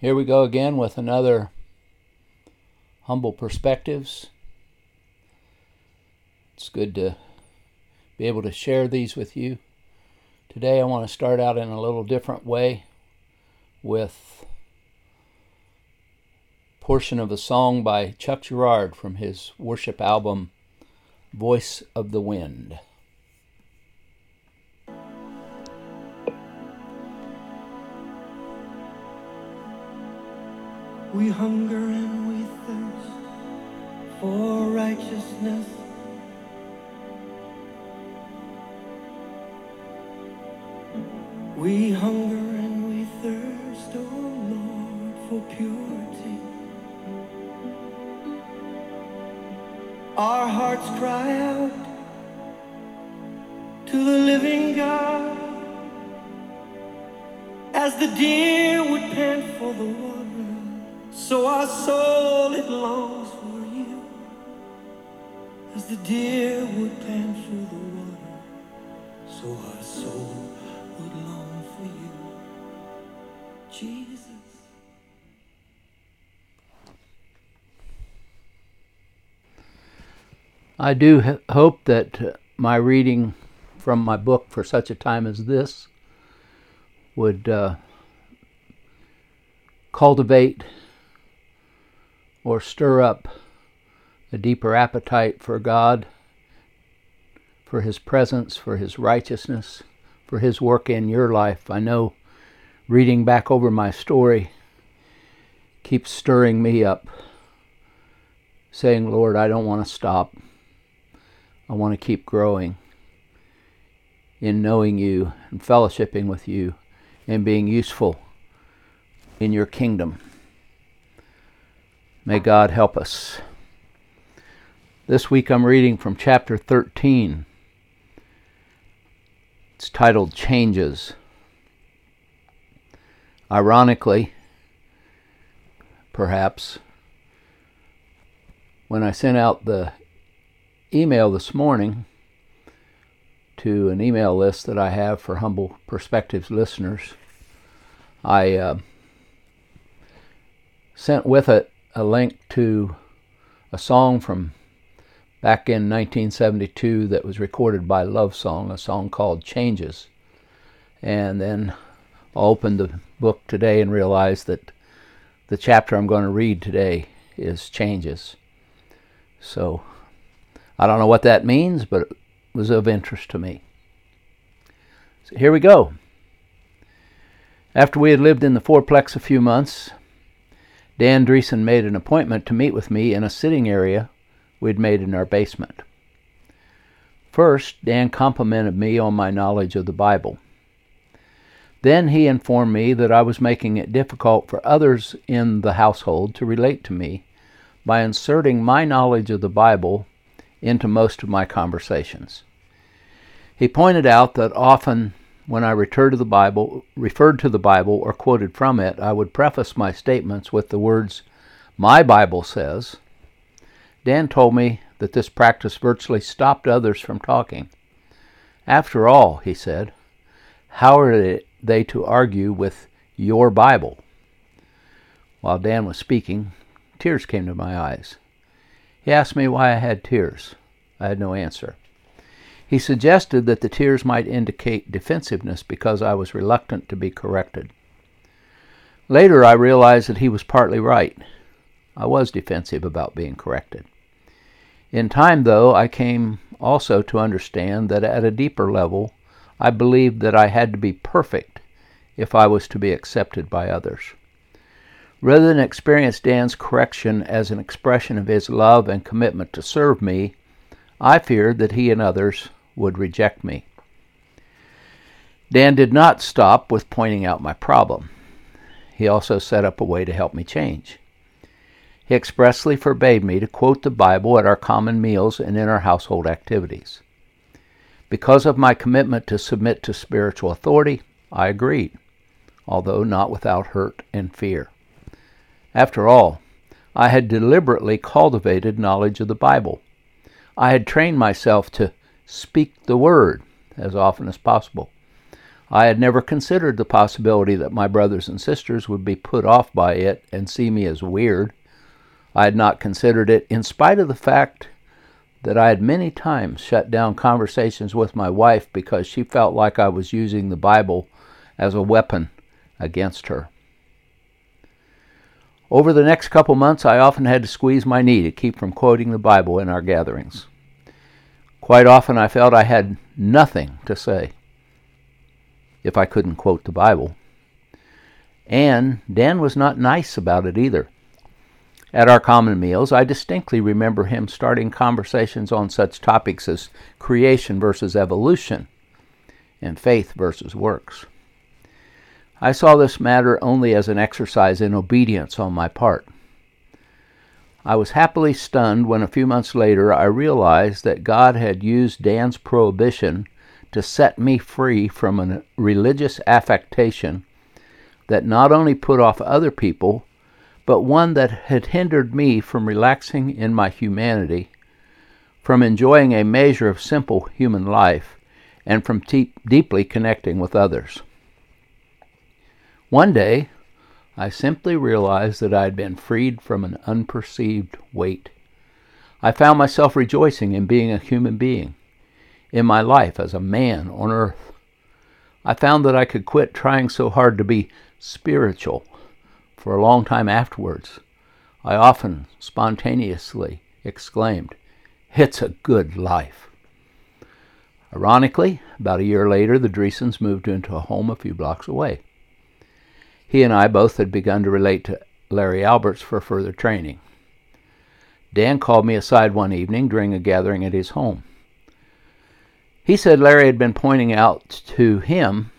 Here we go again with another Humble Perspectives. It's good to be able to share these with you. Today I want to start out in a little different way with a portion of a song by Chuck Girard from his worship album Voice of the Wind. We hunger and we thirst for righteousness. We hunger and we thirst, oh Lord, for purity. Our hearts cry out to the living God as the deer would pant for the water. So our soul it longs for you as the deer would pant for the water. So our soul would long for you, Jesus. I do hope that uh, my reading from my book for such a time as this would uh, cultivate or stir up a deeper appetite for God, for His presence, for His righteousness, for His work in your life. I know reading back over my story keeps stirring me up, saying, Lord, I don't want to stop. I want to keep growing in knowing you and fellowshipping with you and being useful in your kingdom. May God help us. This week I'm reading from chapter 13. It's titled Changes. Ironically, perhaps, when I sent out the email this morning to an email list that I have for Humble Perspectives listeners, I uh, sent with it a link to a song from back in 1972 that was recorded by Love Song, a song called Changes. And then I opened the book today and realized that the chapter I'm going to read today is Changes. So I don't know what that means, but it was of interest to me. So here we go. After we had lived in the fourplex a few months, Dan Dreesen made an appointment to meet with me in a sitting area we'd made in our basement. First, Dan complimented me on my knowledge of the Bible. Then he informed me that I was making it difficult for others in the household to relate to me by inserting my knowledge of the Bible into most of my conversations. He pointed out that often when I referred to the Bible, referred to the Bible or quoted from it, I would preface my statements with the words, "My Bible says." Dan told me that this practice virtually stopped others from talking. After all, he said, how are they to argue with your Bible? While Dan was speaking, tears came to my eyes. He asked me why I had tears. I had no answer. He suggested that the tears might indicate defensiveness because I was reluctant to be corrected. Later, I realized that he was partly right. I was defensive about being corrected. In time, though, I came also to understand that at a deeper level, I believed that I had to be perfect if I was to be accepted by others. Rather than experience Dan's correction as an expression of his love and commitment to serve me, I feared that he and others would reject me. Dan did not stop with pointing out my problem. He also set up a way to help me change. He expressly forbade me to quote the Bible at our common meals and in our household activities. Because of my commitment to submit to spiritual authority, I agreed, although not without hurt and fear. After all, I had deliberately cultivated knowledge of the Bible. I had trained myself to speak the word as often as possible. I had never considered the possibility that my brothers and sisters would be put off by it and see me as weird. I had not considered it in spite of the fact that I had many times shut down conversations with my wife because she felt like I was using the Bible as a weapon against her. Over the next couple months, I often had to squeeze my knee to keep from quoting the Bible in our gatherings. Quite often, I felt I had nothing to say if I couldn't quote the Bible. And Dan was not nice about it either. At our common meals, I distinctly remember him starting conversations on such topics as creation versus evolution and faith versus works. I saw this matter only as an exercise in obedience on my part. I was happily stunned when a few months later I realized that God had used Dan's prohibition to set me free from a religious affectation that not only put off other people, but one that had hindered me from relaxing in my humanity, from enjoying a measure of simple human life, and from te- deeply connecting with others. One day, I simply realized that I had been freed from an unperceived weight. I found myself rejoicing in being a human being, in my life as a man on earth. I found that I could quit trying so hard to be spiritual for a long time afterwards, I often spontaneously exclaimed, It's a good life. Ironically, about a year later, the Dreesens moved into a home a few blocks away. He and I both had begun to relate to Larry Alberts for further training. Dan called me aside one evening during a gathering at his home. He said Larry had been pointing out to him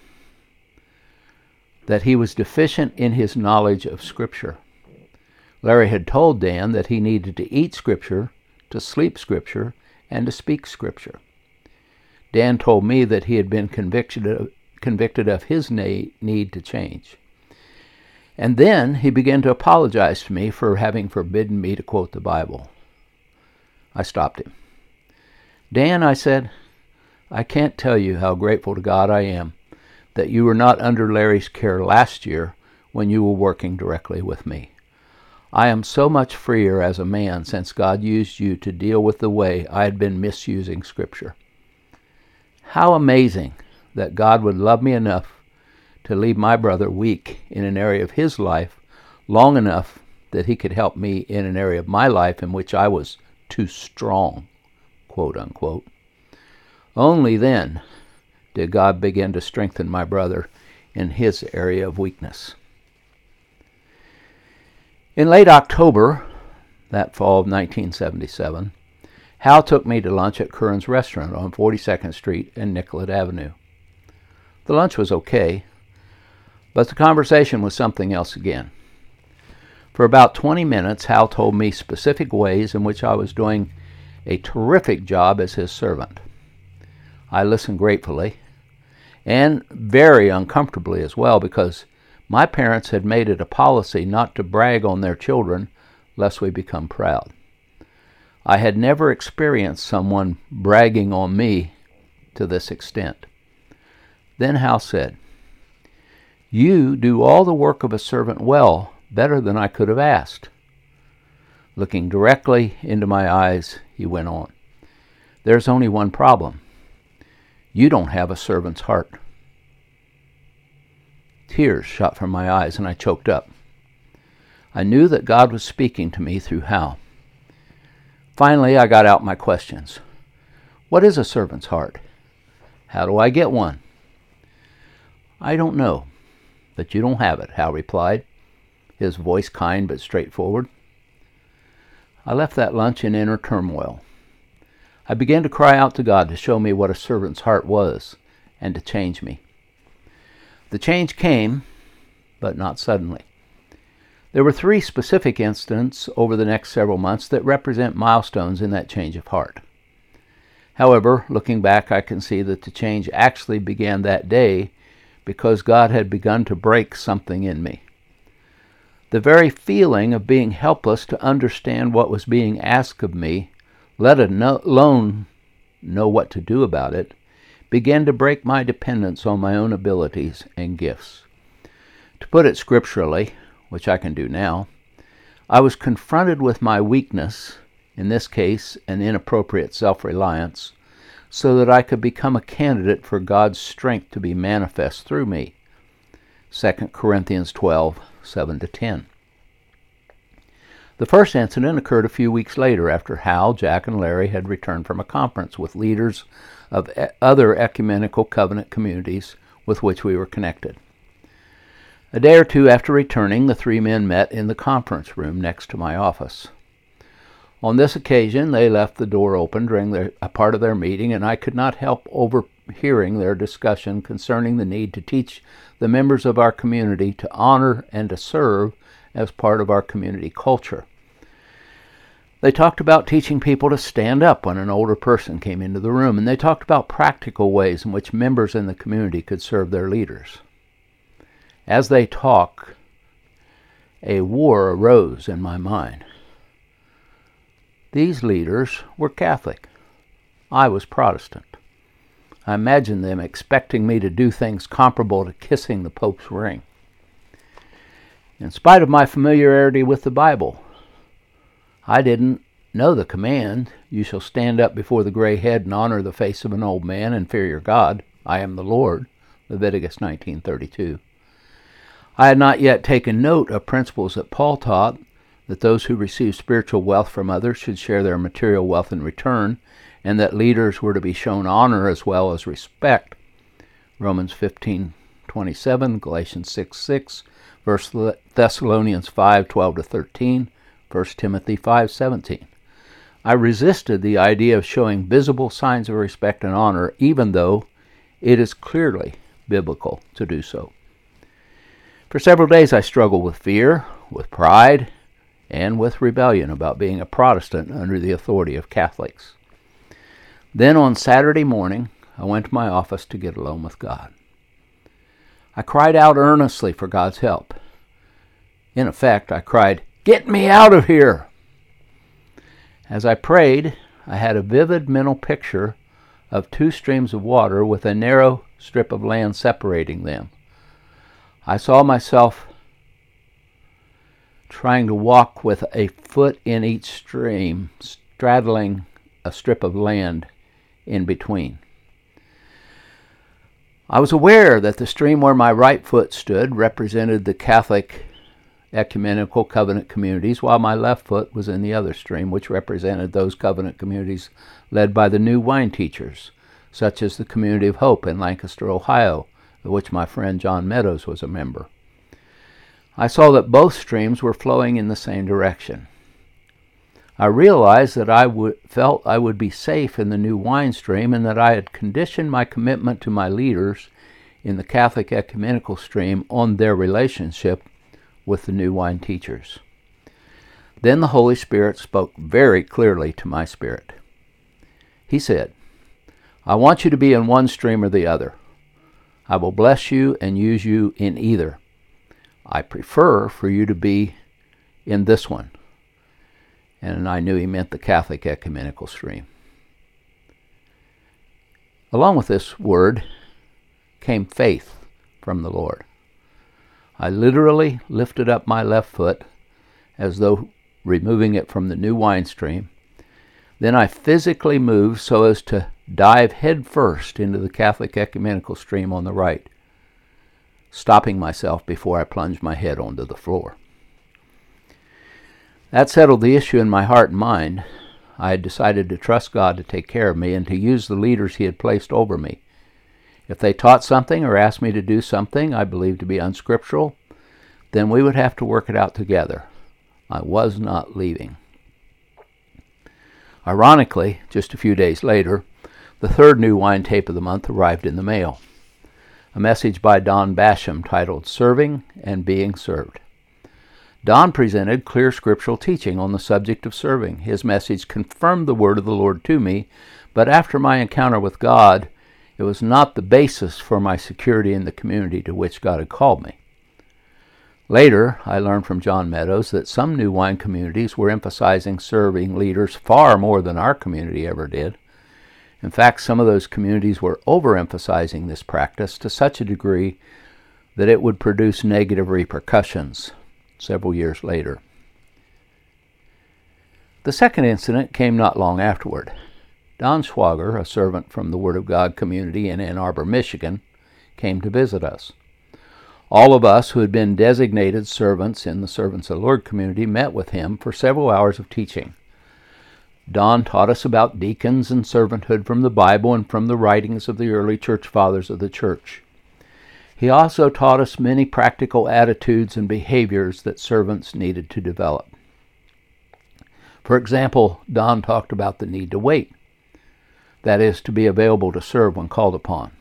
that he was deficient in his knowledge of Scripture. Larry had told Dan that he needed to eat Scripture, to sleep Scripture, and to speak Scripture. Dan told me that he had been convicted of, convicted of his need to change. And then he began to apologize to me for having forbidden me to quote the Bible. I stopped him. Dan, I said, I can't tell you how grateful to God I am that you were not under Larry's care last year when you were working directly with me. I am so much freer as a man since God used you to deal with the way I had been misusing Scripture. How amazing that God would love me enough to leave my brother weak in an area of his life long enough that he could help me in an area of my life in which I was too strong, quote unquote. Only then did God begin to strengthen my brother in his area of weakness. In late October, that fall of 1977, Hal took me to lunch at Curran's restaurant on 42nd Street and Nicollet Avenue. The lunch was okay, but the conversation was something else again. For about 20 minutes, Hal told me specific ways in which I was doing a terrific job as his servant. I listened gratefully and very uncomfortably as well because my parents had made it a policy not to brag on their children lest we become proud. I had never experienced someone bragging on me to this extent. Then Hal said, You do all the work of a servant well, better than I could have asked. Looking directly into my eyes, he went on, There's only one problem. You don't have a servant's heart. Tears shot from my eyes and I choked up. I knew that God was speaking to me through Hal. Finally, I got out my questions. What is a servant's heart? How do I get one? I don't know, but you don't have it, Hal replied, his voice kind but straightforward. I left that lunch in inner turmoil. I began to cry out to God to show me what a servant's heart was and to change me. The change came, but not suddenly. There were three specific incidents over the next several months that represent milestones in that change of heart. However, looking back, I can see that the change actually began that day because God had begun to break something in me. The very feeling of being helpless to understand what was being asked of me let alone know what to do about it, began to break my dependence on my own abilities and gifts. To put it scripturally, which I can do now, I was confronted with my weakness, in this case, an inappropriate self reliance, so that I could become a candidate for God's strength to be manifest through me. 2 Corinthians 12 7 to 10. The first incident occurred a few weeks later after Hal, Jack, and Larry had returned from a conference with leaders of other ecumenical covenant communities with which we were connected. A day or two after returning, the three men met in the conference room next to my office. On this occasion, they left the door open during their, a part of their meeting, and I could not help overhearing their discussion concerning the need to teach the members of our community to honor and to serve as part of our community culture. They talked about teaching people to stand up when an older person came into the room, and they talked about practical ways in which members in the community could serve their leaders. As they talked, a war arose in my mind. These leaders were Catholic. I was Protestant. I imagined them expecting me to do things comparable to kissing the Pope's ring. In spite of my familiarity with the Bible, I didn't know the command, You shall stand up before the gray head and honor the face of an old man and fear your God. I am the Lord. Leviticus 19:32. I had not yet taken note of principles that Paul taught that those who receive spiritual wealth from others should share their material wealth in return, and that leaders were to be shown honor as well as respect. Romans 15:27, Galatians 6 6, 1 Thessalonians 5 12 to 13, 1 Timothy 5 17. I resisted the idea of showing visible signs of respect and honor, even though it is clearly biblical to do so. For several days I struggled with fear, with pride, and with rebellion about being a Protestant under the authority of Catholics. Then on Saturday morning, I went to my office to get alone with God. I cried out earnestly for God's help. In effect, I cried, Get me out of here! As I prayed, I had a vivid mental picture of two streams of water with a narrow strip of land separating them. I saw myself trying to walk with a foot in each stream, straddling a strip of land in between. I was aware that the stream where my right foot stood represented the Catholic ecumenical covenant communities, while my left foot was in the other stream, which represented those covenant communities led by the new wine teachers, such as the Community of Hope in Lancaster, Ohio, of which my friend John Meadows was a member. I saw that both streams were flowing in the same direction. I realized that I felt I would be safe in the new wine stream and that I had conditioned my commitment to my leaders in the Catholic ecumenical stream on their relationship with the new wine teachers. Then the Holy Spirit spoke very clearly to my spirit. He said, I want you to be in one stream or the other. I will bless you and use you in either. I prefer for you to be in this one. And I knew he meant the Catholic ecumenical stream. Along with this word came faith from the Lord. I literally lifted up my left foot as though removing it from the new wine stream. Then I physically moved so as to dive headfirst into the Catholic ecumenical stream on the right, stopping myself before I plunged my head onto the floor. That settled the issue in my heart and mind. I had decided to trust God to take care of me and to use the leaders He had placed over me. If they taught something or asked me to do something I believed to be unscriptural, then we would have to work it out together. I was not leaving. Ironically, just a few days later, the third new wine tape of the month arrived in the mail. A message by Don Basham titled Serving and Being Served. Don presented clear scriptural teaching on the subject of serving. His message confirmed the word of the Lord to me, but after my encounter with God, it was not the basis for my security in the community to which God had called me. Later, I learned from John Meadows that some new wine communities were emphasizing serving leaders far more than our community ever did In fact, some of those communities were overemphasizing this practice to such a degree that it would produce negative repercussions several years later. The second incident came not long afterward. Don Schwager, a servant from the Word of God community in Ann Arbor, Michigan, came to visit us. All of us who had been designated servants in the Servants of the Lord community met with him for several hours of teaching. Don taught us about deacons and servanthood from the Bible and from the writings of the early church fathers of the church. He also taught us many practical attitudes and behaviors that servants needed to develop. For example, Don talked about the need to wait, that is, to be available to serve when called upon.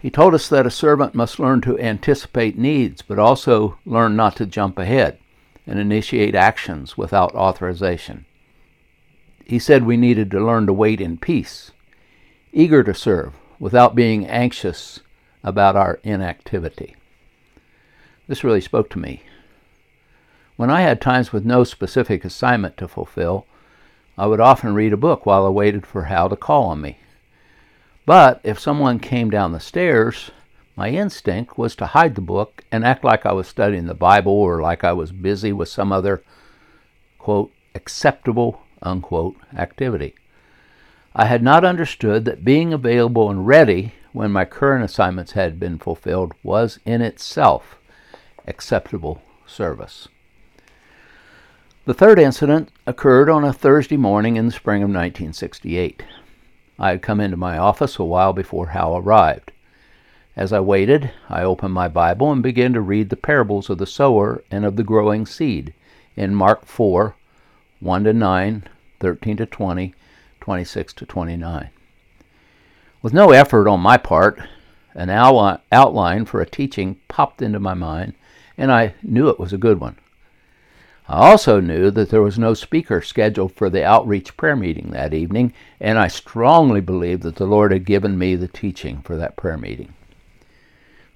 He told us that a servant must learn to anticipate needs, but also learn not to jump ahead and initiate actions without authorization. He said we needed to learn to wait in peace, eager to serve, without being anxious about our inactivity. This really spoke to me. When I had times with no specific assignment to fulfill, I would often read a book while I waited for Hal to call on me. But if someone came down the stairs, my instinct was to hide the book and act like I was studying the Bible or like I was busy with some other, quote, acceptable unquote, activity. I had not understood that being available and ready when my current assignments had been fulfilled was in itself acceptable service. The third incident occurred on a Thursday morning in the spring of 1968. I had come into my office a while before Hal arrived. As I waited, I opened my Bible and began to read the parables of the sower and of the growing seed in Mark 4 1 to 9, 13 to 20, 26 to 29. With no effort on my part, an outline for a teaching popped into my mind, and I knew it was a good one. I also knew that there was no speaker scheduled for the outreach prayer meeting that evening, and I strongly believed that the Lord had given me the teaching for that prayer meeting.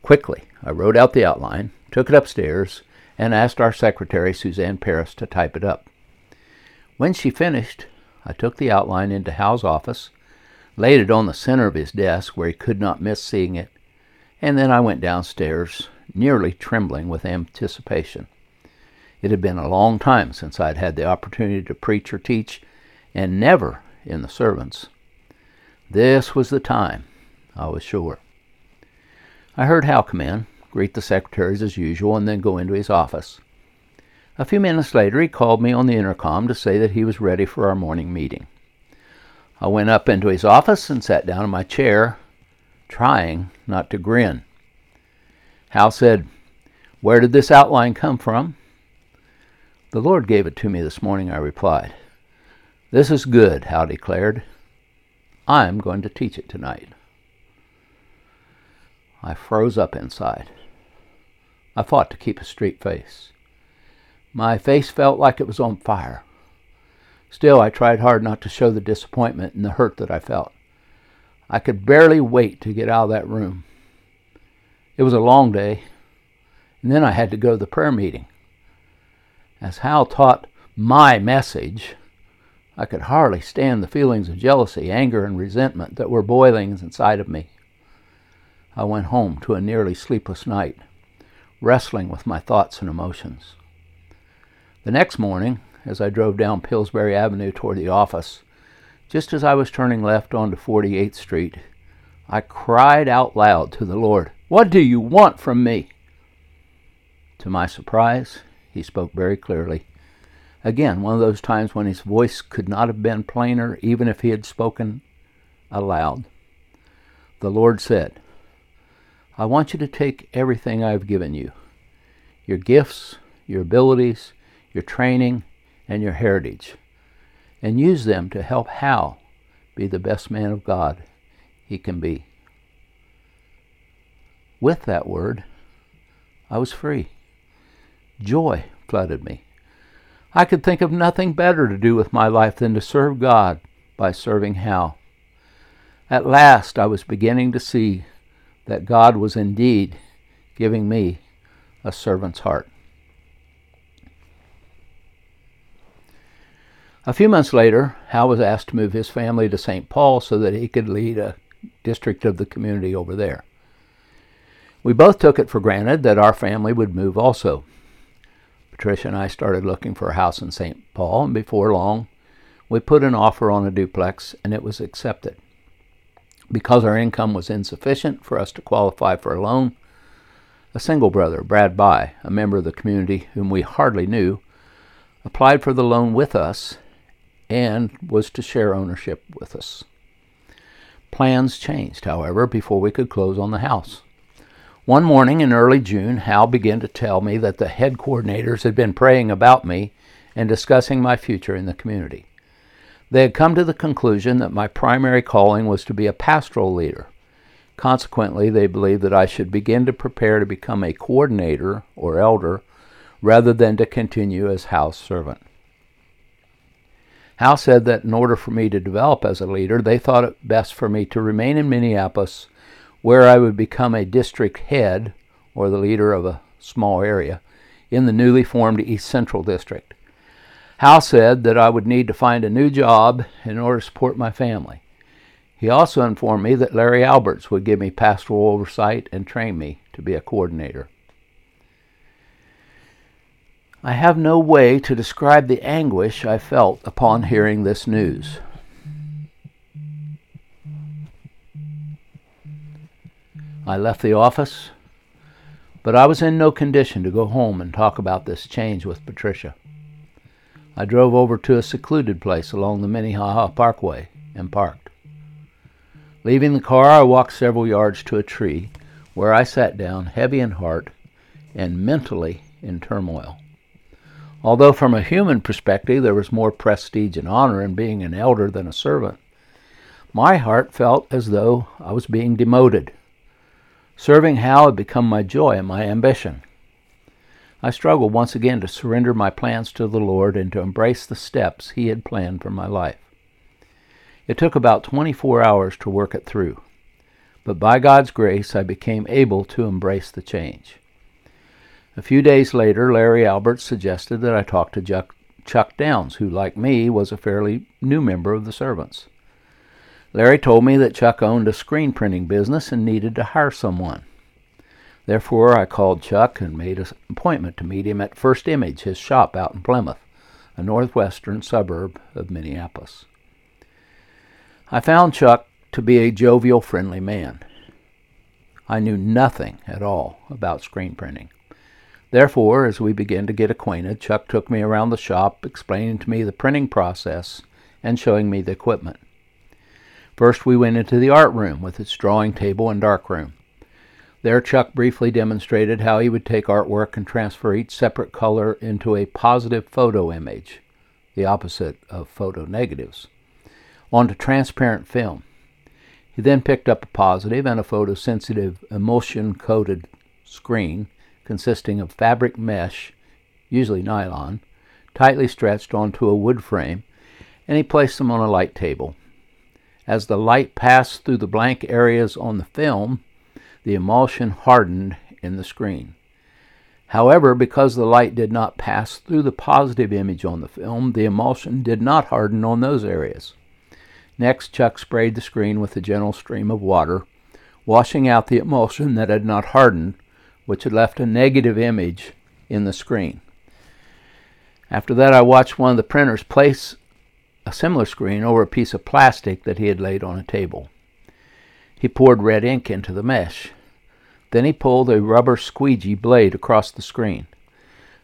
Quickly, I wrote out the outline, took it upstairs, and asked our secretary, Suzanne Paris, to type it up. When she finished, I took the outline into Hal's office, laid it on the center of his desk where he could not miss seeing it, and then I went downstairs, nearly trembling with anticipation. It had been a long time since I had had the opportunity to preach or teach, and never in the servants. This was the time, I was sure. I heard Hal come in, greet the secretaries as usual, and then go into his office. A few minutes later, he called me on the intercom to say that he was ready for our morning meeting. I went up into his office and sat down in my chair, trying not to grin. Hal said, Where did this outline come from? The Lord gave it to me this morning, I replied. This is good, Hal declared. I'm going to teach it tonight. I froze up inside. I fought to keep a straight face. My face felt like it was on fire. Still, I tried hard not to show the disappointment and the hurt that I felt. I could barely wait to get out of that room. It was a long day, and then I had to go to the prayer meeting. As Hal taught my message, I could hardly stand the feelings of jealousy, anger, and resentment that were boiling inside of me. I went home to a nearly sleepless night, wrestling with my thoughts and emotions. The next morning, as I drove down Pillsbury Avenue toward the office, just as I was turning left onto 48th Street, I cried out loud to the Lord, What do you want from me? To my surprise, he spoke very clearly. Again, one of those times when his voice could not have been plainer, even if he had spoken aloud. The Lord said, I want you to take everything I've given you your gifts, your abilities, your training, and your heritage, and use them to help Hal be the best man of God he can be. With that word, I was free. Joy flooded me. I could think of nothing better to do with my life than to serve God by serving Hal. At last, I was beginning to see that God was indeed giving me a servant's heart. A few months later, Hal was asked to move his family to St. Paul so that he could lead a district of the community over there. We both took it for granted that our family would move also. Patricia and I started looking for a house in St. Paul, and before long, we put an offer on a duplex and it was accepted. Because our income was insufficient for us to qualify for a loan, a single brother, Brad By, a member of the community whom we hardly knew, applied for the loan with us and was to share ownership with us. Plans changed, however, before we could close on the house. One morning in early June, Hal began to tell me that the head coordinators had been praying about me and discussing my future in the community. They had come to the conclusion that my primary calling was to be a pastoral leader. Consequently, they believed that I should begin to prepare to become a coordinator or elder rather than to continue as house servant. Hal said that in order for me to develop as a leader, they thought it best for me to remain in Minneapolis, where I would become a district head or the leader of a small area in the newly formed East Central District. Hal said that I would need to find a new job in order to support my family. He also informed me that Larry Alberts would give me pastoral oversight and train me to be a coordinator. I have no way to describe the anguish I felt upon hearing this news. I left the office, but I was in no condition to go home and talk about this change with Patricia. I drove over to a secluded place along the Minnehaha Parkway and parked. Leaving the car, I walked several yards to a tree where I sat down, heavy in heart and mentally in turmoil. Although, from a human perspective, there was more prestige and honor in being an elder than a servant, my heart felt as though I was being demoted. Serving Hal had become my joy and my ambition. I struggled once again to surrender my plans to the Lord and to embrace the steps He had planned for my life. It took about 24 hours to work it through, but by God's grace I became able to embrace the change. A few days later, Larry Albert suggested that I talk to Chuck, Downs, who, like me, was a fairly new member of the servants. Larry told me that Chuck owned a screen printing business and needed to hire someone. Therefore, I called Chuck and made an appointment to meet him at First Image, his shop out in Plymouth, a northwestern suburb of Minneapolis. I found Chuck to be a jovial, friendly man. I knew nothing at all about screen printing. Therefore, as we began to get acquainted, Chuck took me around the shop, explaining to me the printing process and showing me the equipment. First, we went into the art room with its drawing table and darkroom. There, Chuck briefly demonstrated how he would take artwork and transfer each separate color into a positive photo image, the opposite of photo negatives, onto transparent film. He then picked up a positive and a photosensitive emulsion coated screen consisting of fabric mesh, usually nylon, tightly stretched onto a wood frame, and he placed them on a light table. As the light passed through the blank areas on the film, the emulsion hardened in the screen. However, because the light did not pass through the positive image on the film, the emulsion did not harden on those areas. Next, Chuck sprayed the screen with a gentle stream of water, washing out the emulsion that had not hardened which had left a negative image in the screen. After that, I watched one of the printers place a similar screen over a piece of plastic that he had laid on a table. He poured red ink into the mesh. Then he pulled a rubber squeegee blade across the screen.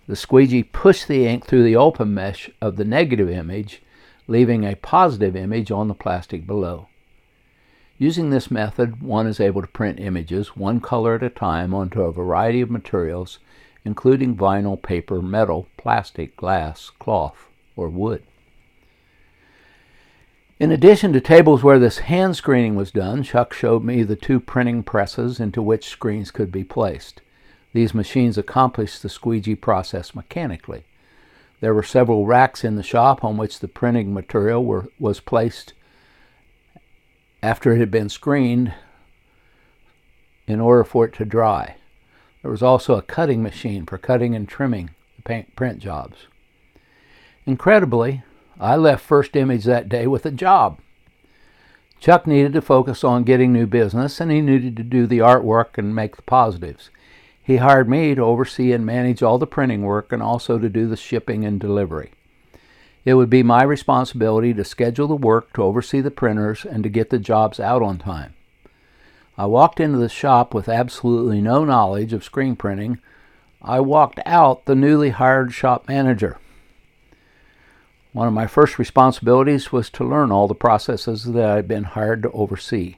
The squeegee pushed the ink through the open mesh of the negative image, leaving a positive image on the plastic below. Using this method, one is able to print images one color at a time onto a variety of materials, including vinyl, paper, metal, plastic, glass, cloth, or wood. In addition to tables where this hand screening was done, Chuck showed me the two printing presses into which screens could be placed. These machines accomplished the squeegee process mechanically. There were several racks in the shop on which the printing material were, was placed after it had been screened in order for it to dry. There was also a cutting machine for cutting and trimming the paint print jobs. Incredibly, I left First Image that day with a job. Chuck needed to focus on getting new business and he needed to do the artwork and make the positives. He hired me to oversee and manage all the printing work and also to do the shipping and delivery. It would be my responsibility to schedule the work, to oversee the printers, and to get the jobs out on time. I walked into the shop with absolutely no knowledge of screen printing. I walked out the newly hired shop manager. One of my first responsibilities was to learn all the processes that I'd been hired to oversee.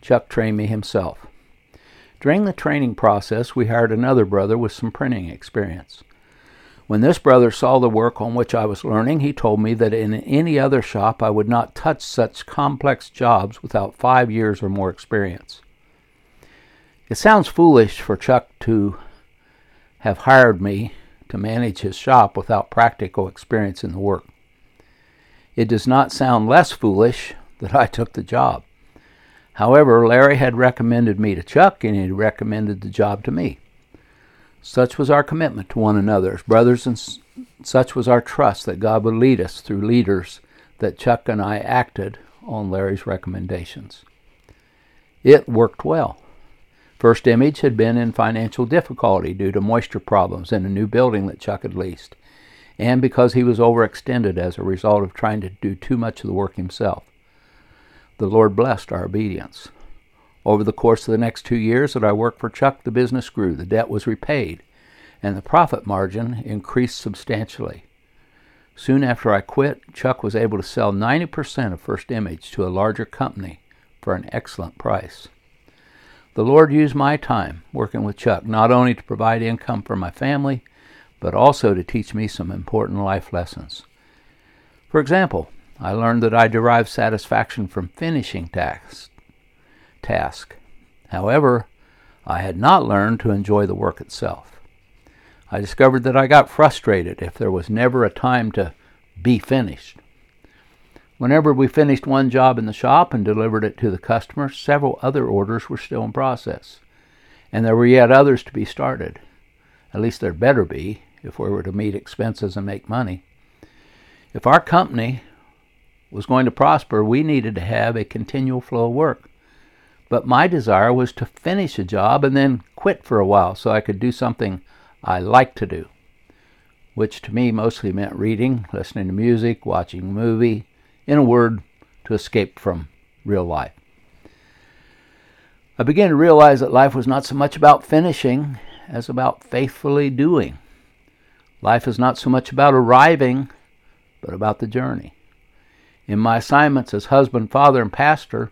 Chuck trained me himself. During the training process, we hired another brother with some printing experience. When this brother saw the work on which I was learning, he told me that in any other shop I would not touch such complex jobs without five years or more experience. It sounds foolish for Chuck to have hired me to manage his shop without practical experience in the work. It does not sound less foolish that I took the job. However, Larry had recommended me to Chuck and he recommended the job to me. Such was our commitment to one another as brothers, and such was our trust that God would lead us through leaders that Chuck and I acted on Larry's recommendations. It worked well. First Image had been in financial difficulty due to moisture problems in a new building that Chuck had leased, and because he was overextended as a result of trying to do too much of the work himself. The Lord blessed our obedience. Over the course of the next two years that I worked for Chuck, the business grew, the debt was repaid, and the profit margin increased substantially. Soon after I quit, Chuck was able to sell 90% of First Image to a larger company for an excellent price. The Lord used my time working with Chuck not only to provide income for my family, but also to teach me some important life lessons. For example, I learned that I derive satisfaction from finishing tasks, task. However, I had not learned to enjoy the work itself. I discovered that I got frustrated if there was never a time to be finished. Whenever we finished one job in the shop and delivered it to the customer, several other orders were still in process, and there were yet others to be started. At least there better be if we were to meet expenses and make money. If our company was going to prosper, we needed to have a continual flow of work. But my desire was to finish a job and then quit for a while so I could do something I liked to do, which to me mostly meant reading, listening to music, watching a movie, in a word, to escape from real life. I began to realize that life was not so much about finishing as about faithfully doing. Life is not so much about arriving, but about the journey. In my assignments as husband, father, and pastor,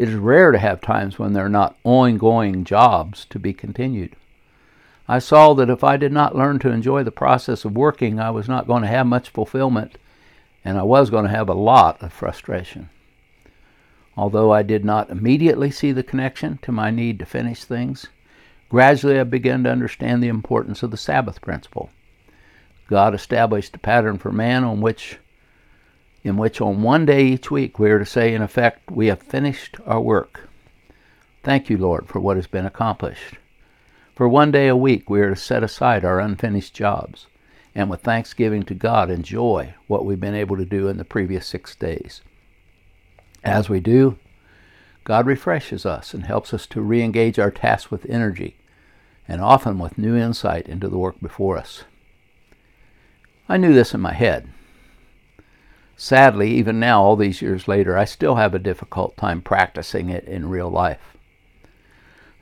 it is rare to have times when there are not ongoing jobs to be continued. I saw that if I did not learn to enjoy the process of working, I was not going to have much fulfillment, and I was going to have a lot of frustration. Although I did not immediately see the connection to my need to finish things, gradually I began to understand the importance of the Sabbath principle. God established a pattern for man on which in which on one day each week we are to say, in effect, we have finished our work. Thank you, Lord, for what has been accomplished. For one day a week we are to set aside our unfinished jobs and with thanksgiving to God enjoy what we've been able to do in the previous six days. As we do, God refreshes us and helps us to re engage our tasks with energy and often with new insight into the work before us. I knew this in my head Sadly, even now, all these years later, I still have a difficult time practicing it in real life.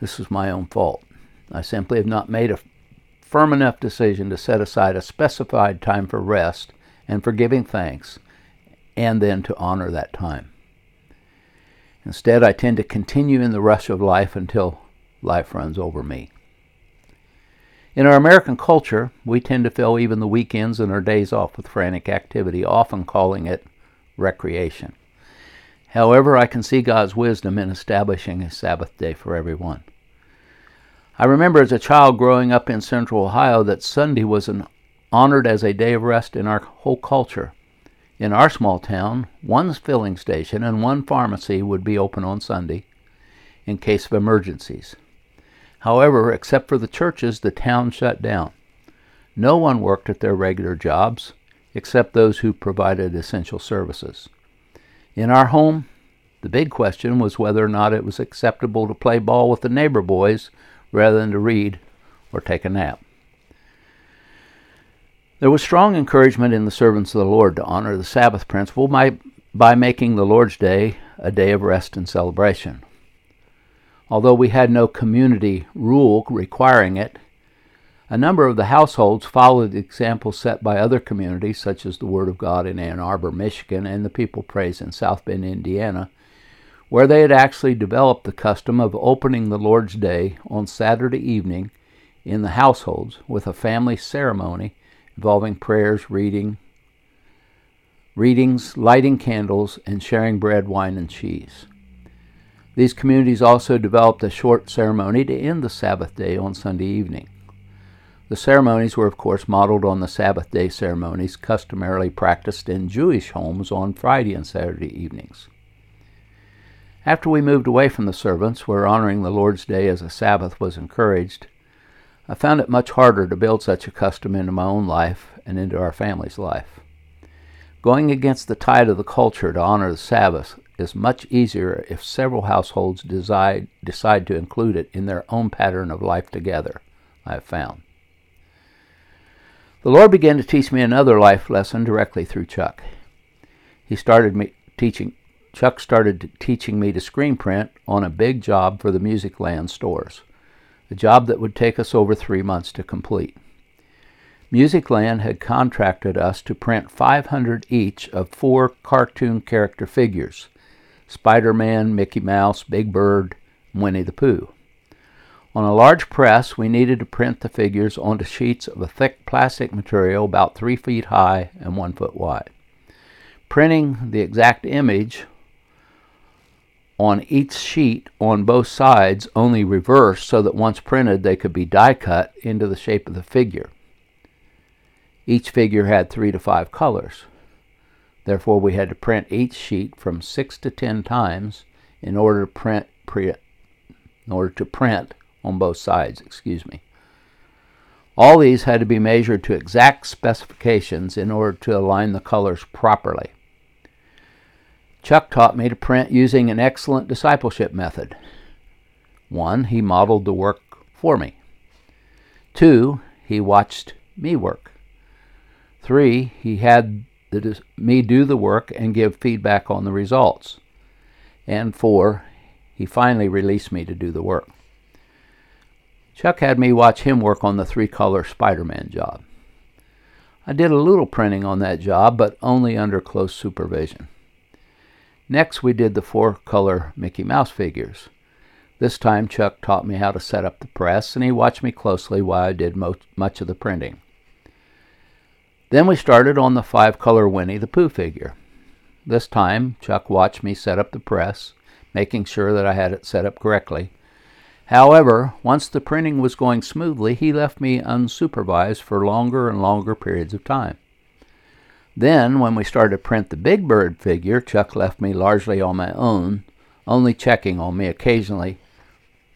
This is my own fault. I simply have not made a firm enough decision to set aside a specified time for rest and for giving thanks, and then to honor that time. Instead, I tend to continue in the rush of life until life runs over me. In our American culture, we tend to fill even the weekends and our days off with frantic activity, often calling it recreation. However, I can see God's wisdom in establishing a Sabbath day for everyone. I remember as a child growing up in central Ohio that Sunday was an, honored as a day of rest in our whole culture. In our small town, one filling station and one pharmacy would be open on Sunday in case of emergencies. However, except for the churches, the town shut down. No one worked at their regular jobs except those who provided essential services. In our home, the big question was whether or not it was acceptable to play ball with the neighbor boys rather than to read or take a nap. There was strong encouragement in the servants of the Lord to honor the Sabbath principle by, by making the Lord's Day a day of rest and celebration. Although we had no community rule requiring it, a number of the households followed the example set by other communities, such as the Word of God in Ann Arbor, Michigan, and the People Praise in South Bend, Indiana, where they had actually developed the custom of opening the Lord's Day on Saturday evening in the households with a family ceremony involving prayers, reading, readings, lighting candles, and sharing bread, wine, and cheese. These communities also developed a short ceremony to end the Sabbath day on Sunday evening. The ceremonies were, of course, modeled on the Sabbath day ceremonies customarily practiced in Jewish homes on Friday and Saturday evenings. After we moved away from the servants, where honoring the Lord's Day as a Sabbath was encouraged, I found it much harder to build such a custom into my own life and into our family's life. Going against the tide of the culture to honor the Sabbath is much easier if several households decide, decide to include it in their own pattern of life together, I have found. The Lord began to teach me another life lesson directly through Chuck. He started me teaching Chuck started teaching me to screen print on a big job for the Musicland stores, a job that would take us over three months to complete. Musicland had contracted us to print 500 each of four cartoon character figures Spider Man, Mickey Mouse, Big Bird, Winnie the Pooh. On a large press, we needed to print the figures onto sheets of a thick plastic material about three feet high and one foot wide. Printing the exact image on each sheet on both sides, only reversed so that once printed they could be die cut into the shape of the figure. Each figure had three to five colors. Therefore, we had to print each sheet from six to ten times in order to print, in order to print on both sides, excuse me. All these had to be measured to exact specifications in order to align the colors properly. Chuck taught me to print using an excellent discipleship method. One, he modeled the work for me. Two, he watched me work. Three, he had the, me do the work and give feedback on the results. And four, he finally released me to do the work. Chuck had me watch him work on the three color Spider Man job. I did a little printing on that job, but only under close supervision. Next, we did the four color Mickey Mouse figures. This time, Chuck taught me how to set up the press, and he watched me closely while I did mo- much of the printing. Then we started on the five color Winnie the Pooh figure. This time, Chuck watched me set up the press, making sure that I had it set up correctly, However, once the printing was going smoothly, he left me unsupervised for longer and longer periods of time. Then, when we started to print the Big Bird figure, Chuck left me largely on my own, only checking on me occasionally,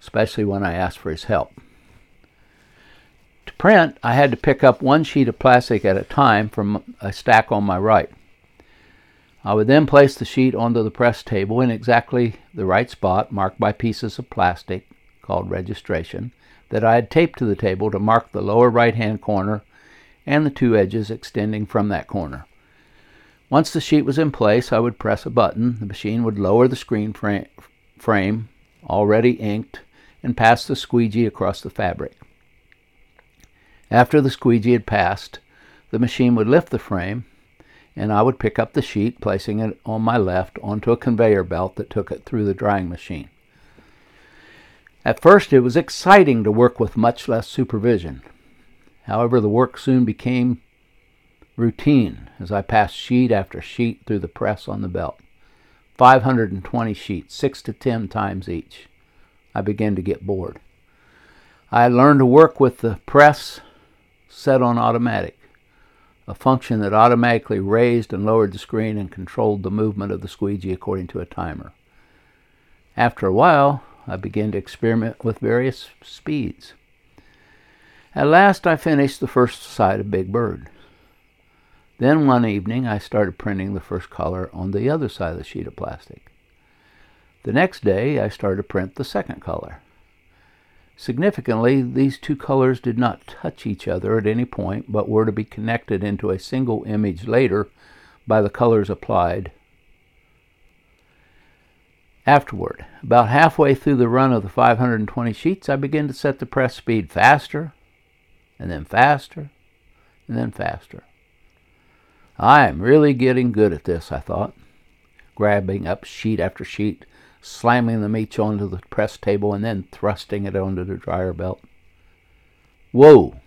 especially when I asked for his help. Print, I had to pick up one sheet of plastic at a time from a stack on my right. I would then place the sheet onto the press table in exactly the right spot, marked by pieces of plastic, called registration that I had taped to the table to mark the lower right hand corner and the two edges extending from that corner. Once the sheet was in place, I would press a button. The machine would lower the screen frame, frame already inked, and pass the squeegee across the fabric. After the squeegee had passed, the machine would lift the frame, and I would pick up the sheet, placing it on my left onto a conveyor belt that took it through the drying machine. At first, it was exciting to work with much less supervision. However, the work soon became routine as I passed sheet after sheet through the press on the belt. 520 sheets, six to ten times each. I began to get bored. I learned to work with the press set on automatic, a function that automatically raised and lowered the screen and controlled the movement of the squeegee according to a timer. After a while, I began to experiment with various speeds. At last, I finished the first side of Big Bird. Then one evening I started printing the first color on the other side of the sheet of plastic. The next day I started to print the second color. Significantly, these two colors did not touch each other at any point, but were to be connected into a single image later by the colors applied. Afterward, about halfway through the run of the 520 sheets, I began to set the press speed faster, and then faster, and then faster. I am really getting good at this, I thought, grabbing up sheet after sheet slamming them each onto the press table and then thrusting it onto the dryer belt. Whoa!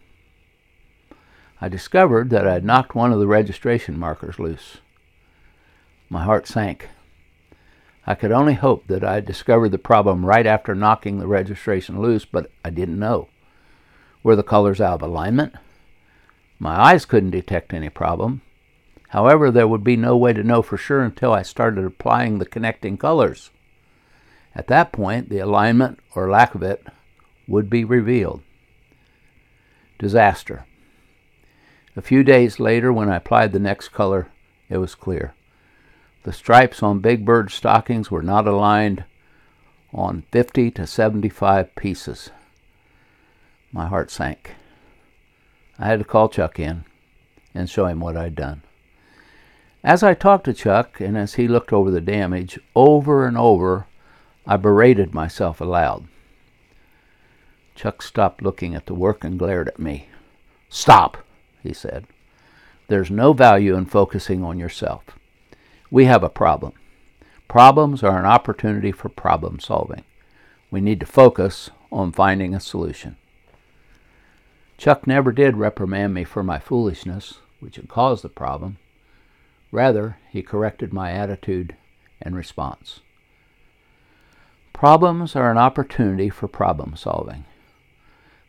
I discovered that I had knocked one of the registration markers loose. My heart sank. I could only hope that I had discovered the problem right after knocking the registration loose, but I didn't know. Were the colors out of alignment? My eyes couldn't detect any problem. However, there would be no way to know for sure until I started applying the connecting colors. At that point, the alignment or lack of it would be revealed. Disaster. A few days later, when I applied the next color, it was clear. The stripes on Big Bird's stockings were not aligned on 50 to 75 pieces. My heart sank. I had to call Chuck in and show him what I'd done. As I talked to Chuck and as he looked over the damage, over and over I berated myself aloud. Chuck stopped looking at the work and glared at me. Stop, he said. There's no value in focusing on yourself. We have a problem. Problems are an opportunity for problem solving. We need to focus on finding a solution. Chuck never did reprimand me for my foolishness, which had caused the problem. Rather, he corrected my attitude and response. Problems are an opportunity for problem solving.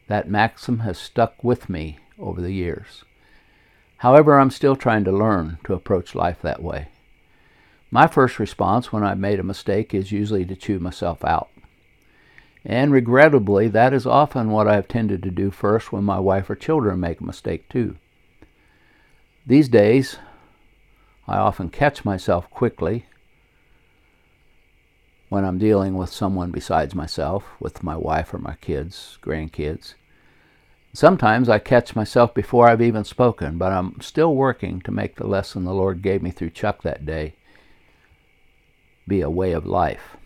That maxim has stuck with me over the years. However, I'm still trying to learn to approach life that way. My first response when I've made a mistake is usually to chew myself out. And regrettably, that is often what I have tended to do first when my wife or children make a mistake too. These days, I often catch myself quickly when I'm dealing with someone besides myself, with my wife or my kids, grandkids. Sometimes I catch myself before I've even spoken, but I'm still working to make the lesson the Lord gave me through Chuck that day be a way of life.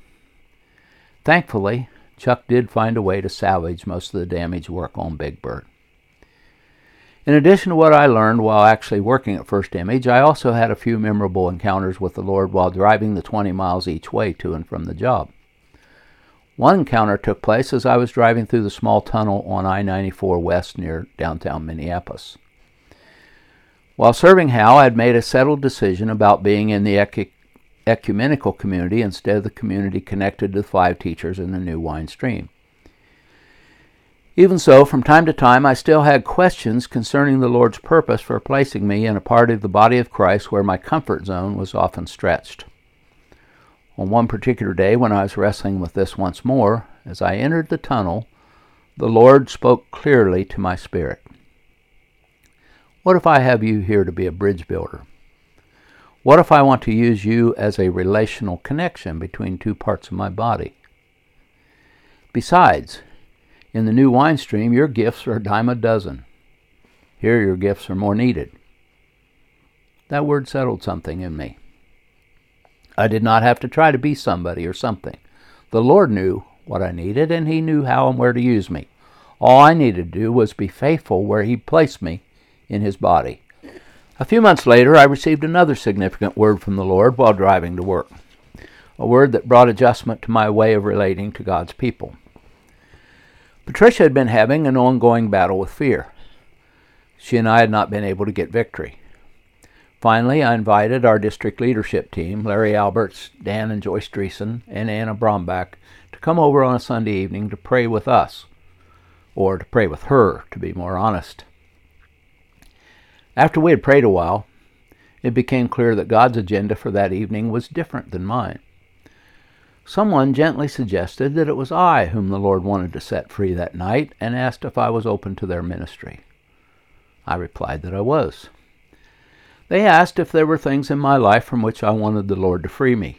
Thankfully, Chuck did find a way to salvage most of the damage work on Big Bird. In addition to what I learned while actually working at First Image, I also had a few memorable encounters with the Lord while driving the 20 miles each way to and from the job. One encounter took place as I was driving through the small tunnel on I 94 West near downtown Minneapolis. While serving Hal, I had made a settled decision about being in the ecumenical community instead of the community connected to the five teachers in the new wine stream. Even so, from time to time, I still had questions concerning the Lord's purpose for placing me in a part of the body of Christ where my comfort zone was often stretched. On one particular day, when I was wrestling with this once more, as I entered the tunnel, the Lord spoke clearly to my spirit. What if I have you here to be a bridge builder? What if I want to use you as a relational connection between two parts of my body? Besides, in the new wine stream, your gifts are a dime a dozen. Here, your gifts are more needed. That word settled something in me. I did not have to try to be somebody or something. The Lord knew what I needed, and He knew how and where to use me. All I needed to do was be faithful where He placed me in His body. A few months later, I received another significant word from the Lord while driving to work, a word that brought adjustment to my way of relating to God's people. Patricia had been having an ongoing battle with fear. She and I had not been able to get victory. Finally, I invited our district leadership team, Larry Alberts, Dan and Joyce Dreesen, and Anna Brombach, to come over on a Sunday evening to pray with us, or to pray with her, to be more honest. After we had prayed a while, it became clear that God's agenda for that evening was different than mine. Someone gently suggested that it was I whom the Lord wanted to set free that night and asked if I was open to their ministry. I replied that I was. They asked if there were things in my life from which I wanted the Lord to free me.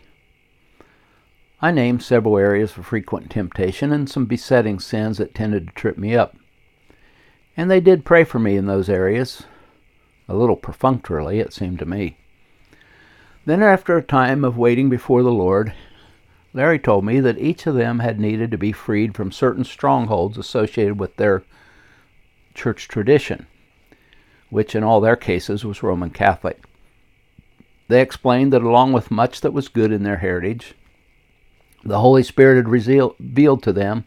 I named several areas of frequent temptation and some besetting sins that tended to trip me up. And they did pray for me in those areas, a little perfunctorily, it seemed to me. Then, after a time of waiting before the Lord, Larry told me that each of them had needed to be freed from certain strongholds associated with their church tradition, which in all their cases was Roman Catholic. They explained that along with much that was good in their heritage, the Holy Spirit had revealed to them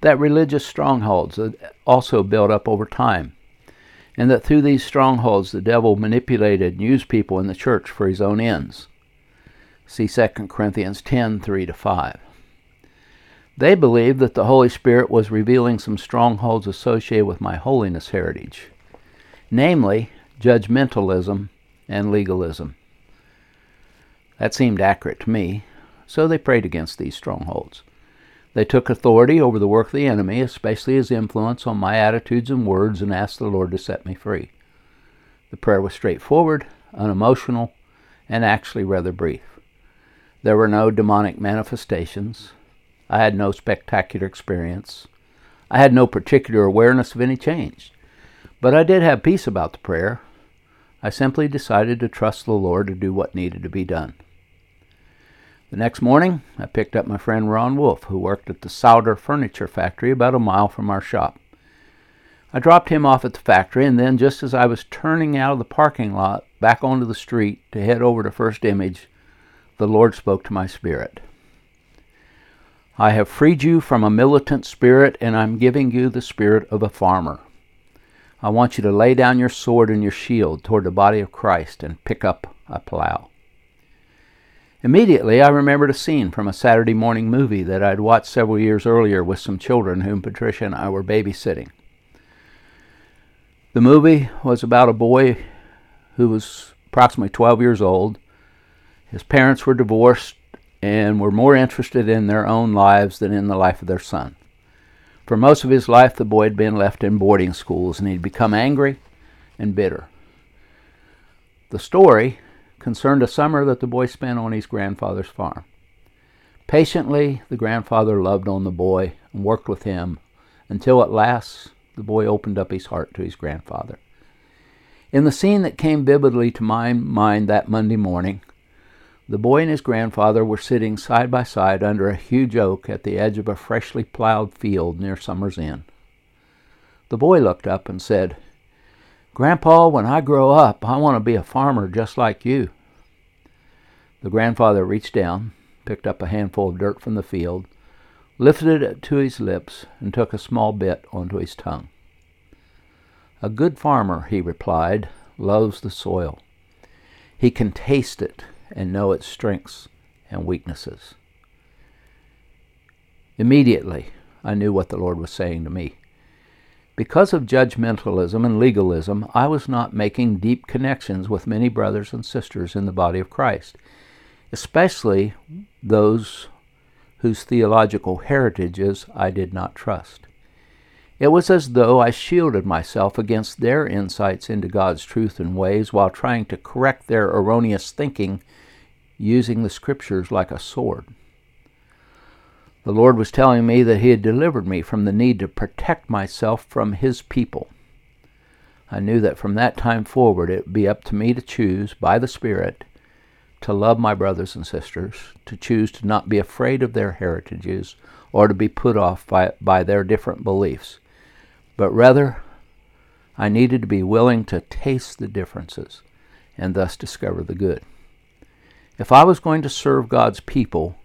that religious strongholds had also built up over time, and that through these strongholds the devil manipulated and used people in the church for his own ends. See 2 Corinthians 10 3 to 5. They believed that the Holy Spirit was revealing some strongholds associated with my holiness heritage, namely judgmentalism and legalism. That seemed accurate to me, so they prayed against these strongholds. They took authority over the work of the enemy, especially his influence on my attitudes and words, and asked the Lord to set me free. The prayer was straightforward, unemotional, and actually rather brief. There were no demonic manifestations. I had no spectacular experience. I had no particular awareness of any change. But I did have peace about the prayer. I simply decided to trust the Lord to do what needed to be done. The next morning, I picked up my friend Ron Wolf, who worked at the Souder Furniture Factory about a mile from our shop. I dropped him off at the factory, and then, just as I was turning out of the parking lot back onto the street to head over to First Image, the Lord spoke to my spirit. I have freed you from a militant spirit, and I'm giving you the spirit of a farmer. I want you to lay down your sword and your shield toward the body of Christ and pick up a plow. Immediately, I remembered a scene from a Saturday morning movie that I'd watched several years earlier with some children whom Patricia and I were babysitting. The movie was about a boy who was approximately 12 years old his parents were divorced and were more interested in their own lives than in the life of their son. For most of his life, the boy had been left in boarding schools and he'd become angry and bitter. The story concerned a summer that the boy spent on his grandfather's farm. Patiently, the grandfather loved on the boy and worked with him until at last the boy opened up his heart to his grandfather. In the scene that came vividly to my mind that Monday morning, the boy and his grandfather were sitting side by side under a huge oak at the edge of a freshly plowed field near Summer's Inn. The boy looked up and said, Grandpa, when I grow up, I want to be a farmer just like you. The grandfather reached down, picked up a handful of dirt from the field, lifted it to his lips, and took a small bit onto his tongue. A good farmer, he replied, loves the soil. He can taste it and know its strengths and weaknesses. Immediately, I knew what the Lord was saying to me. Because of judgmentalism and legalism, I was not making deep connections with many brothers and sisters in the body of Christ, especially those whose theological heritages I did not trust. It was as though I shielded myself against their insights into God's truth and ways while trying to correct their erroneous thinking using the scriptures like a sword. The Lord was telling me that He had delivered me from the need to protect myself from His people. I knew that from that time forward it would be up to me to choose, by the Spirit, to love my brothers and sisters, to choose to not be afraid of their heritages or to be put off by, by their different beliefs but rather I needed to be willing to taste the differences and thus discover the good. If I was going to serve God's people,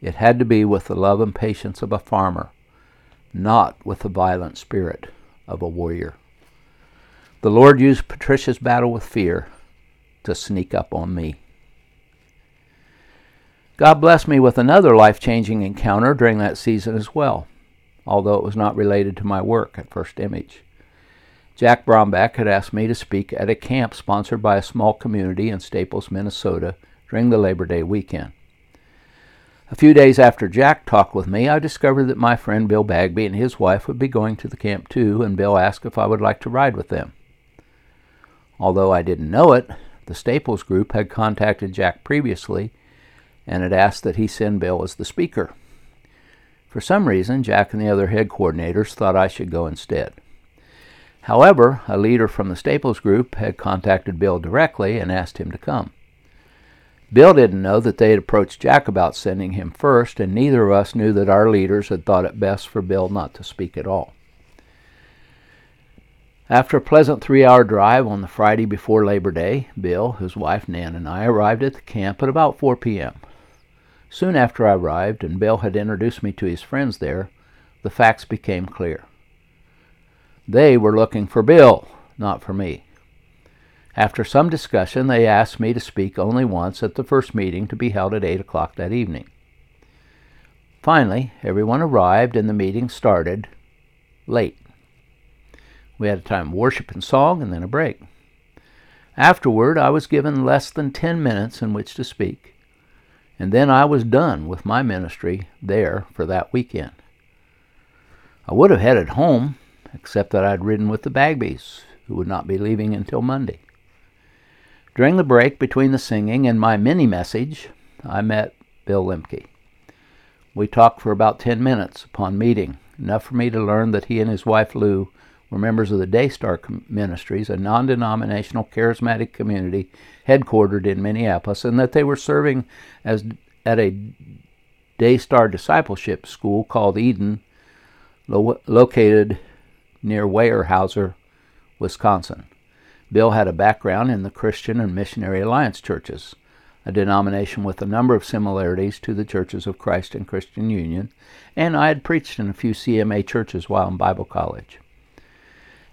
it had to be with the love and patience of a farmer, not with the violent spirit of a warrior. The Lord used Patricia's battle with fear to sneak up on me. God blessed me with another life changing encounter during that season as well although it was not related to my work at First Image. Jack Bromback had asked me to speak at a camp sponsored by a small community in Staples, Minnesota during the Labor Day weekend. A few days after Jack talked with me, I discovered that my friend Bill Bagby and his wife would be going to the camp too, and Bill asked if I would like to ride with them. Although I didn't know it, The Staples group had contacted Jack previously and had asked that he send Bill as the speaker. For some reason, Jack and the other head coordinators thought I should go instead. However, a leader from the Staples group had contacted Bill directly and asked him to come. Bill didn't know that they had approached Jack about sending him first, and neither of us knew that our leaders had thought it best for Bill not to speak at all. After a pleasant three hour drive on the Friday before Labor Day, Bill, his wife Nan, and I arrived at the camp at about 4 p.m. Soon after I arrived, and Bill had introduced me to his friends there, the facts became clear. They were looking for Bill, not for me. After some discussion, they asked me to speak only once at the first meeting to be held at 8 o'clock that evening. Finally, everyone arrived and the meeting started late. We had a time of worship and song and then a break. Afterward, I was given less than 10 minutes in which to speak, and then I was done with my ministry there for that weekend. I would have headed home, except that I'd ridden with the Bagbys, who would not be leaving until Monday. During the break between the singing and my mini message, I met Bill Lemke. We talked for about 10 minutes upon meeting, enough for me to learn that he and his wife Lou were members of the Daystar Ministries, a non denominational charismatic community headquartered in Minneapolis, and that they were serving as at a Daystar discipleship school called Eden, lo- located near Weyerhaeuser, Wisconsin. Bill had a background in the Christian and Missionary Alliance churches, a denomination with a number of similarities to the Churches of Christ and Christian Union, and I had preached in a few CMA churches while in Bible college.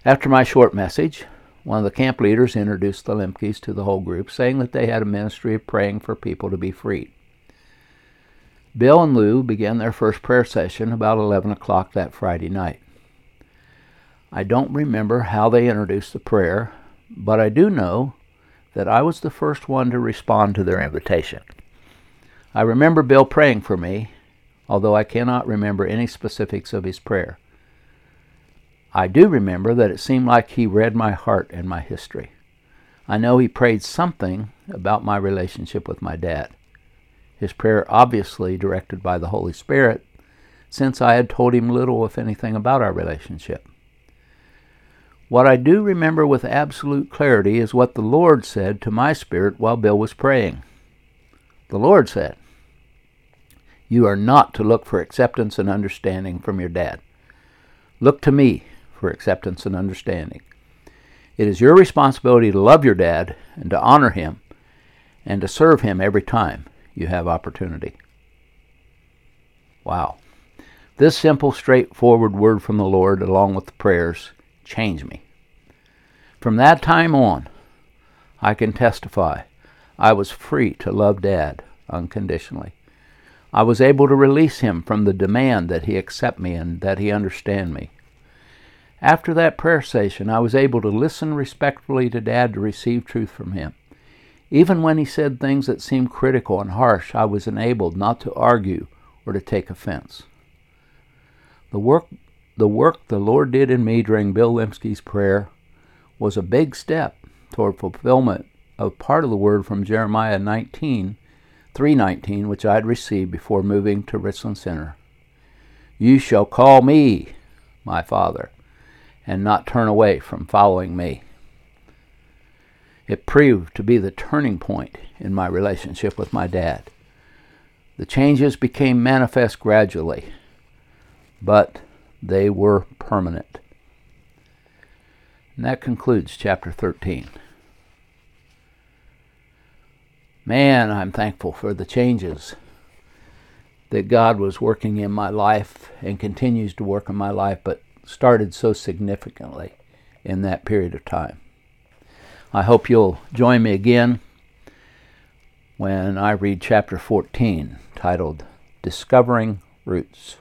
After my short message, one of the camp leaders introduced the Lemkes to the whole group, saying that they had a ministry of praying for people to be freed. Bill and Lou began their first prayer session about 11 o'clock that Friday night. I don't remember how they introduced the prayer, but I do know that I was the first one to respond to their invitation. I remember Bill praying for me, although I cannot remember any specifics of his prayer. I do remember that it seemed like he read my heart and my history. I know he prayed something about my relationship with my dad. His prayer obviously directed by the Holy Spirit, since I had told him little, if anything, about our relationship. What I do remember with absolute clarity is what the Lord said to my spirit while Bill was praying. The Lord said, You are not to look for acceptance and understanding from your dad. Look to me for acceptance and understanding. It is your responsibility to love your dad and to honor him and to serve him every time you have opportunity. Wow. This simple, straightforward word from the Lord, along with the prayers, change me. From that time on, I can testify I was free to love Dad unconditionally. I was able to release him from the demand that he accept me and that he understand me. After that prayer session, I was able to listen respectfully to Dad to receive truth from him. Even when he said things that seemed critical and harsh, I was enabled not to argue or to take offense. The work the work the Lord did in me during Bill Lemke's prayer was a big step toward fulfillment of part of the word from Jeremiah 19, 319, which I had received before moving to Richland Center. You shall call me my Father, and not turn away from following me. It proved to be the turning point in my relationship with my dad. The changes became manifest gradually, but they were permanent. And that concludes chapter 13. Man, I'm thankful for the changes that God was working in my life and continues to work in my life, but started so significantly in that period of time. I hope you'll join me again when I read chapter 14, titled Discovering Roots.